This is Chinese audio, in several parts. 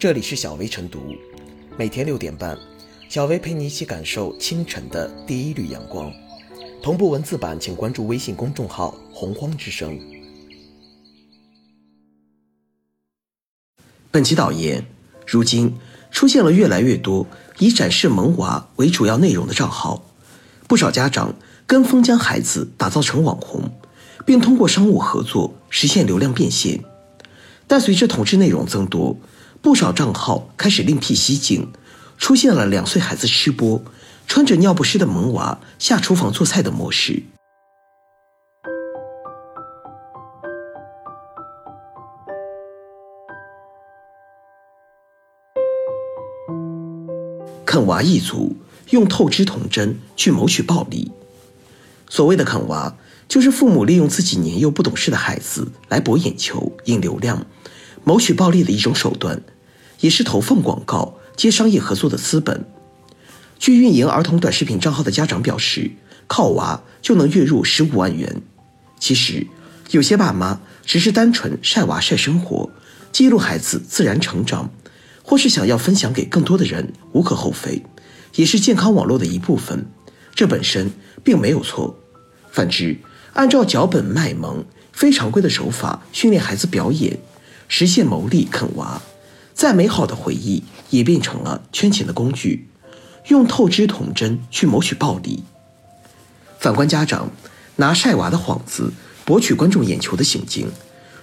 这里是小薇晨读，每天六点半，小薇陪你一起感受清晨的第一缕阳光。同步文字版，请关注微信公众号“洪荒之声”。本期导言：如今出现了越来越多以展示萌娃为主要内容的账号，不少家长跟风将孩子打造成网红，并通过商务合作实现流量变现。但随着同质内容增多，不少账号开始另辟蹊径，出现了两岁孩子吃播、穿着尿不湿的萌娃下厨房做菜的模式。啃娃一族用透支童真去谋取暴利。所谓的啃娃，就是父母利用自己年幼不懂事的孩子来博眼球、引流量。谋取暴利的一种手段，也是投放广告、接商业合作的资本。据运营儿童短视频账号的家长表示，靠娃就能月入十五万元。其实，有些爸妈只是单纯晒娃晒生活，记录孩子自然成长，或是想要分享给更多的人，无可厚非，也是健康网络的一部分。这本身并没有错。反之，按照脚本卖萌、非常规的手法训练孩子表演。实现牟利啃娃，再美好的回忆也变成了圈钱的工具，用透支童真去谋取暴利。反观家长拿晒娃的幌子博取观众眼球的行径，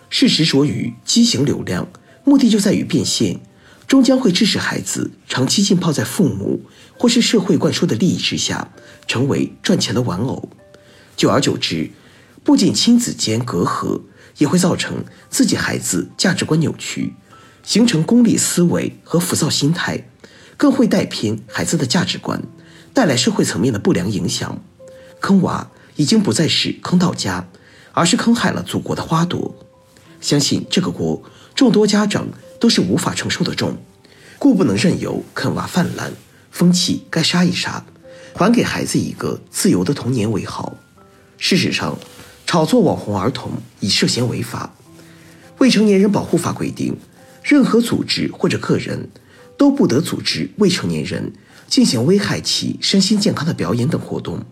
是执着于畸形流量，目的就在于变现，终将会致使孩子长期浸泡在父母或是社会灌输的利益之下，成为赚钱的玩偶。久而久之，不仅亲子间隔阂。也会造成自己孩子价值观扭曲，形成功利思维和浮躁心态，更会带偏孩子的价值观，带来社会层面的不良影响。坑娃已经不再是坑到家，而是坑害了祖国的花朵。相信这个锅众多家长都是无法承受的重，故不能任由坑娃泛滥，风气该杀一杀，还给孩子一个自由的童年为好。事实上。炒作网红儿童已涉嫌违法。未成年人保护法规定，任何组织或者个人都不得组织未成年人进行危害其身心健康的表演等活动。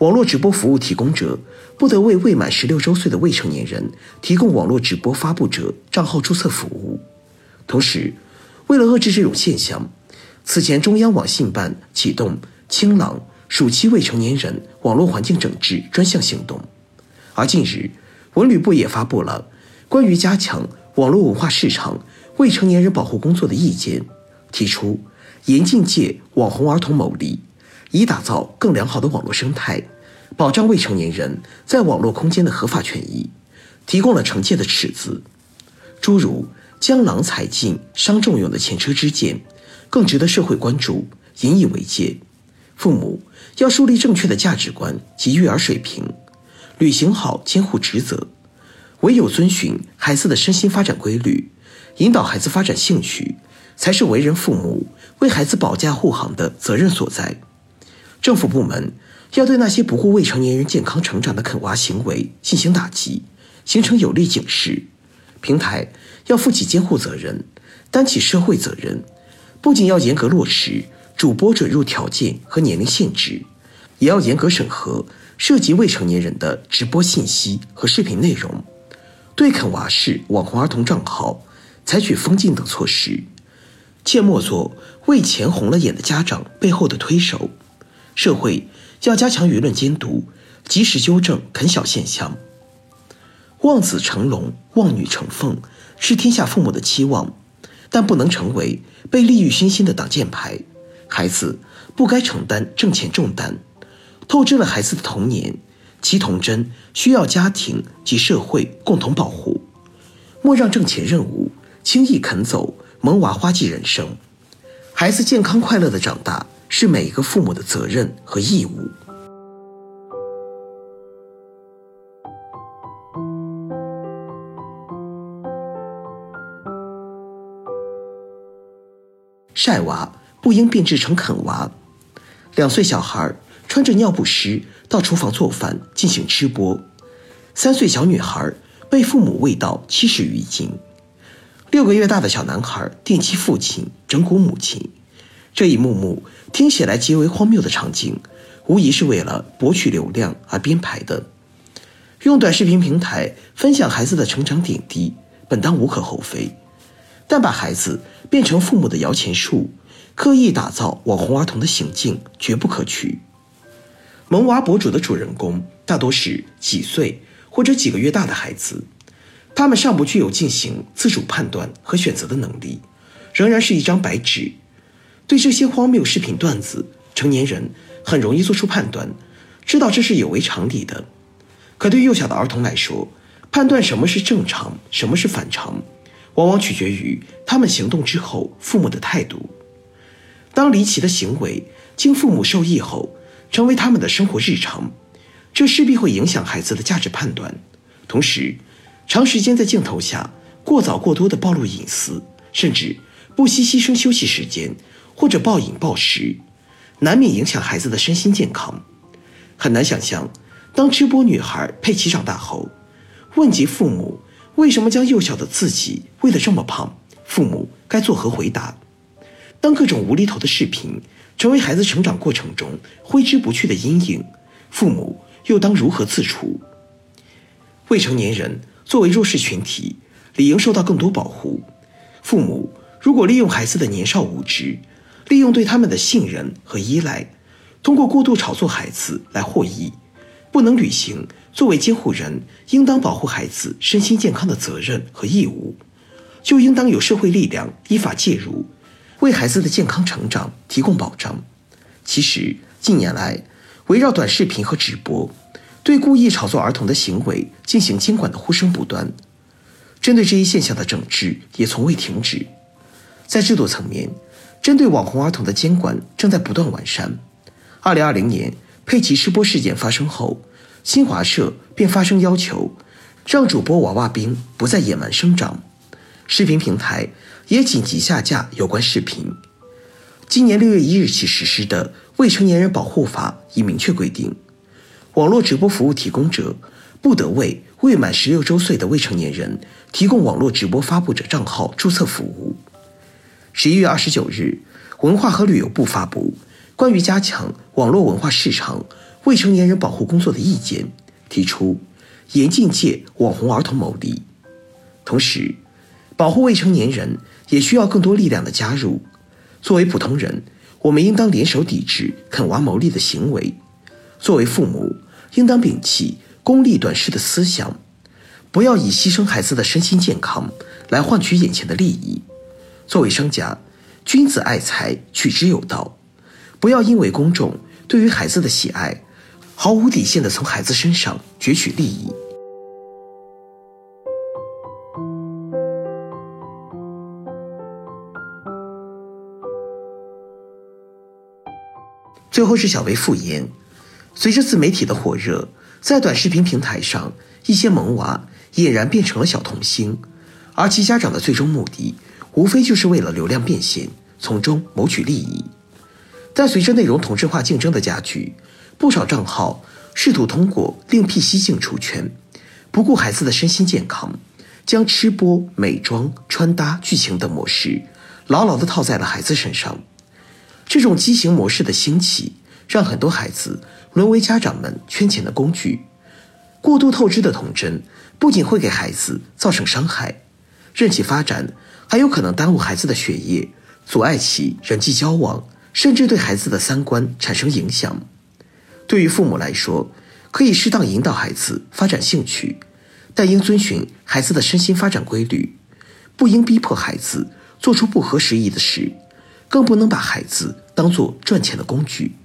网络直播服务提供者不得为未满十六周岁的未成年人提供网络直播发布者账号注册服务。同时，为了遏制这种现象，此前中央网信办启动“清朗”暑期未成年人网络环境整治专项行动。而近日，文旅部也发布了关于加强网络文化市场未成年人保护工作的意见，提出严禁借网红儿童牟利，以打造更良好的网络生态，保障未成年人在网络空间的合法权益，提供了惩戒的尺子，诸如江郎才尽伤仲永的前车之鉴，更值得社会关注，引以为戒。父母要树立正确的价值观及育儿水平。履行好监护职责，唯有遵循孩子的身心发展规律，引导孩子发展兴趣，才是为人父母为孩子保驾护航的责任所在。政府部门要对那些不顾未成年人健康成长的啃娃行为进行打击，形成有力警示。平台要负起监护责任，担起社会责任，不仅要严格落实主播准入条件和年龄限制，也要严格审核。涉及未成年人的直播信息和视频内容，对啃娃式网红儿童账号采取封禁等措施，切莫做为钱红了眼的家长背后的推手。社会要加强舆论监督，及时纠正啃小现象。望子成龙、望女成凤是天下父母的期望，但不能成为被利欲熏心的挡箭牌。孩子不该承担挣钱重担。透支了孩子的童年，其童真需要家庭及社会共同保护。莫让挣钱任务轻易啃走萌娃花季人生。孩子健康快乐的长大是每一个父母的责任和义务。晒娃不应变质成啃娃。两岁小孩穿着尿不湿到厨房做饭进行吃播，三岁小女孩被父母喂到七十余斤，六个月大的小男孩电击父亲、整蛊母亲，这一幕幕听起来极为荒谬的场景，无疑是为了博取流量而编排的。用短视频平台分享孩子的成长点滴，本当无可厚非，但把孩子变成父母的摇钱树，刻意打造网红儿童的行径，绝不可取。萌娃博主的主人公大多是几岁或者几个月大的孩子，他们尚不具有进行自主判断和选择的能力，仍然是一张白纸。对这些荒谬视频段子，成年人很容易做出判断，知道这是有违常理的。可对幼小的儿童来说，判断什么是正常，什么是反常，往往取决于他们行动之后父母的态度。当离奇的行为经父母受益后，成为他们的生活日常，这势必会影响孩子的价值判断。同时，长时间在镜头下过早过多的暴露隐私，甚至不惜牺牲休息时间或者暴饮暴食，难免影响孩子的身心健康。很难想象。当吃播女孩佩奇长大后，问及父母为什么将幼小的自己喂得这么胖，父母该作何回答？当各种无厘头的视频成为孩子成长过程中挥之不去的阴影，父母又当如何自处？未成年人作为弱势群体，理应受到更多保护。父母如果利用孩子的年少无知，利用对他们的信任和依赖，通过过度炒作孩子来获益。不能履行作为监护人应当保护孩子身心健康的责任和义务，就应当有社会力量依法介入，为孩子的健康成长提供保障。其实近年来，围绕短视频和直播，对故意炒作儿童的行为进行监管的呼声不断，针对这一现象的整治也从未停止。在制度层面，针对网红儿童的监管正在不断完善。二零二零年。佩奇吃播事件发生后，新华社便发声要求，让主播娃娃兵不再野蛮生长。视频平台也紧急下架有关视频。今年六月一日起实施的《未成年人保护法》已明确规定，网络直播服务提供者不得为未满十六周岁的未成年人提供网络直播发布者账号注册服务。十一月二十九日，文化和旅游部发布。关于加强网络文化市场未成年人保护工作的意见，提出严禁借网红儿童牟利。同时，保护未成年人也需要更多力量的加入。作为普通人，我们应当联手抵制啃娃牟利的行为；作为父母，应当摒弃功利短视的思想，不要以牺牲孩子的身心健康来换取眼前的利益；作为商家，君子爱财，取之有道。不要因为公众对于孩子的喜爱，毫无底线的从孩子身上攫取利益。最后是小薇复言，随着自媒体的火热，在短视频平台上，一些萌娃俨然变成了小童星，而其家长的最终目的，无非就是为了流量变现，从中谋取利益。但随着内容同质化竞争的加剧，不少账号试图通过另辟蹊径出圈，不顾孩子的身心健康，将吃播、美妆、穿搭、剧情等模式牢牢地套在了孩子身上。这种畸形模式的兴起，让很多孩子沦为家长们圈钱的工具。过度透支的童真，不仅会给孩子造成伤害，任其发展，还有可能耽误孩子的学业，阻碍其人际交往。甚至对孩子的三观产生影响。对于父母来说，可以适当引导孩子发展兴趣，但应遵循孩子的身心发展规律，不应逼迫孩子做出不合时宜的事，更不能把孩子当作赚钱的工具。